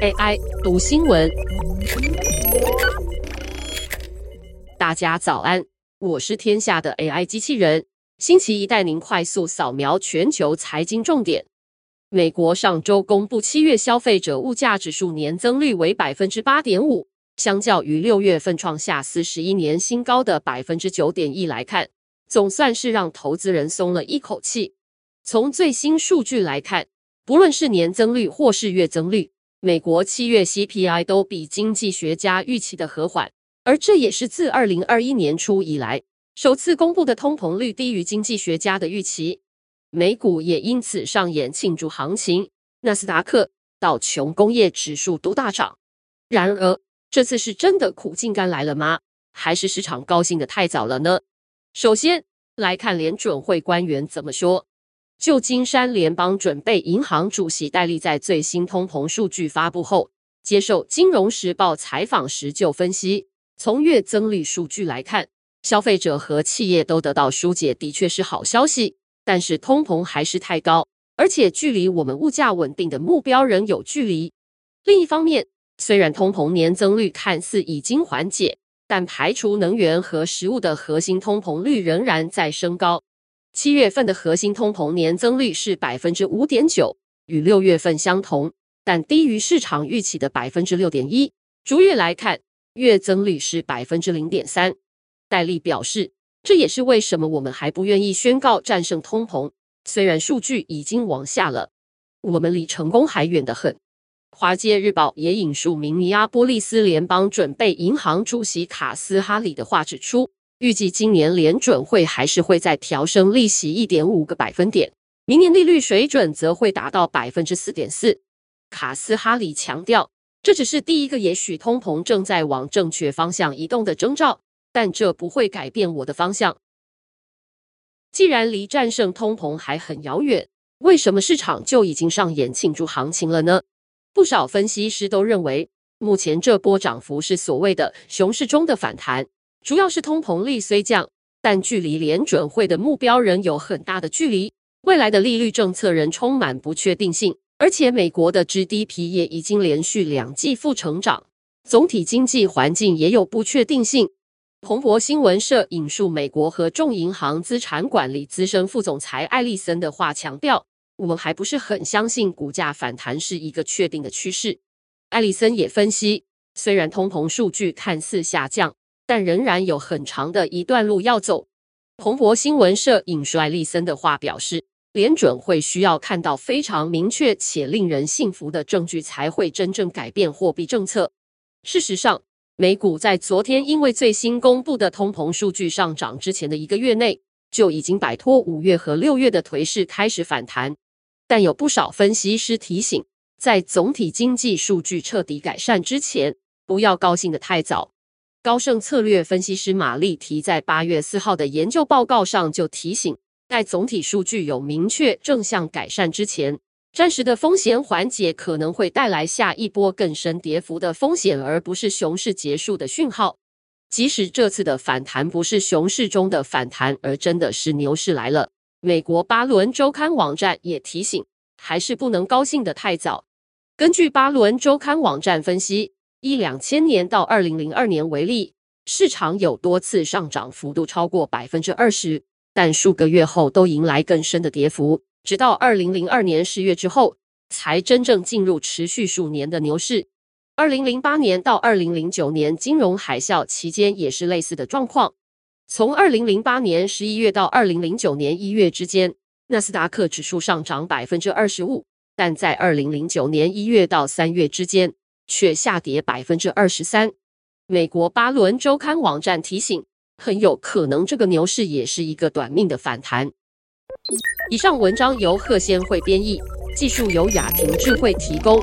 AI 读新闻，大家早安，我是天下的 AI 机器人，星期一带您快速扫描全球财经重点。美国上周公布七月消费者物价指数年增率为百分之八点五，相较于六月份创下四十一年新高的百分之九点一来看，总算是让投资人松了一口气。从最新数据来看，不论是年增率或是月增率，美国七月 CPI 都比经济学家预期的和缓，而这也是自二零二一年初以来首次公布的通膨率低于经济学家的预期。美股也因此上演庆祝行情，纳斯达克、道琼工业指数都大涨。然而，这次是真的苦尽甘来了吗？还是市场高兴的太早了呢？首先来看联准会官员怎么说。旧金山联邦准备银行主席戴利在最新通膨数据发布后，接受《金融时报》采访时就分析，从月增率数据来看，消费者和企业都得到纾解，的确是好消息。但是通膨还是太高，而且距离我们物价稳定的目标仍有距离。另一方面，虽然通膨年增率看似已经缓解，但排除能源和食物的核心通膨率仍然在升高。七月份的核心通膨年增率是百分之五点九，与六月份相同，但低于市场预期的百分之六点一。逐月来看，月增率是百分之零点三。戴利表示，这也是为什么我们还不愿意宣告战胜通膨，虽然数据已经往下了，我们离成功还远得很。华尔街日报也引述明尼阿波利斯联邦准备银行主席卡斯哈里的话指出。预计今年联准会还是会再调升利息一点五个百分点，明年利率水准则会达到百分之四点四。卡斯哈里强调，这只是第一个也许通膨正在往正确方向移动的征兆，但这不会改变我的方向。既然离战胜通膨还很遥远，为什么市场就已经上演庆祝行情了呢？不少分析师都认为，目前这波涨幅是所谓的熊市中的反弹。主要是通膨率虽降，但距离联准会的目标仍有很大的距离。未来的利率政策仍充满不确定性，而且美国的 GDP 也已经连续两季负成长，总体经济环境也有不确定性。彭博新闻社引述美国合众银行资产管理资深副总裁艾利森的话强调：“我们还不是很相信股价反弹是一个确定的趋势。”艾利森也分析，虽然通膨数据看似下降，但仍然有很长的一段路要走。彭博新闻社引帅利森的话表示，联准会需要看到非常明确且令人信服的证据，才会真正改变货币政策。事实上，美股在昨天因为最新公布的通膨数据上涨之前的一个月内，就已经摆脱五月和六月的颓势，开始反弹。但有不少分析师提醒，在总体经济数据彻底改善之前，不要高兴得太早。高盛策略分析师马丽提在八月四号的研究报告上就提醒，在总体数据有明确正向改善之前，暂时的风险缓解可能会带来下一波更深跌幅的风险，而不是熊市结束的讯号。即使这次的反弹不是熊市中的反弹，而真的是牛市来了，美国巴伦周刊网站也提醒，还是不能高兴得太早。根据巴伦周刊网站分析。以两千年到二零零二年为例，市场有多次上涨幅度超过百分之二十，但数个月后都迎来更深的跌幅，直到二零零二年十月之后，才真正进入持续数年的牛市。二零零八年到二零零九年金融海啸期间也是类似的状况。从二零零八年十一月到二零零九年一月之间，纳斯达克指数上涨百分之二十五，但在二零零九年一月到三月之间，却下跌百分之二十三。美国巴伦周刊网站提醒，很有可能这个牛市也是一个短命的反弹。以上文章由贺先会编译，技术由雅婷智慧提供。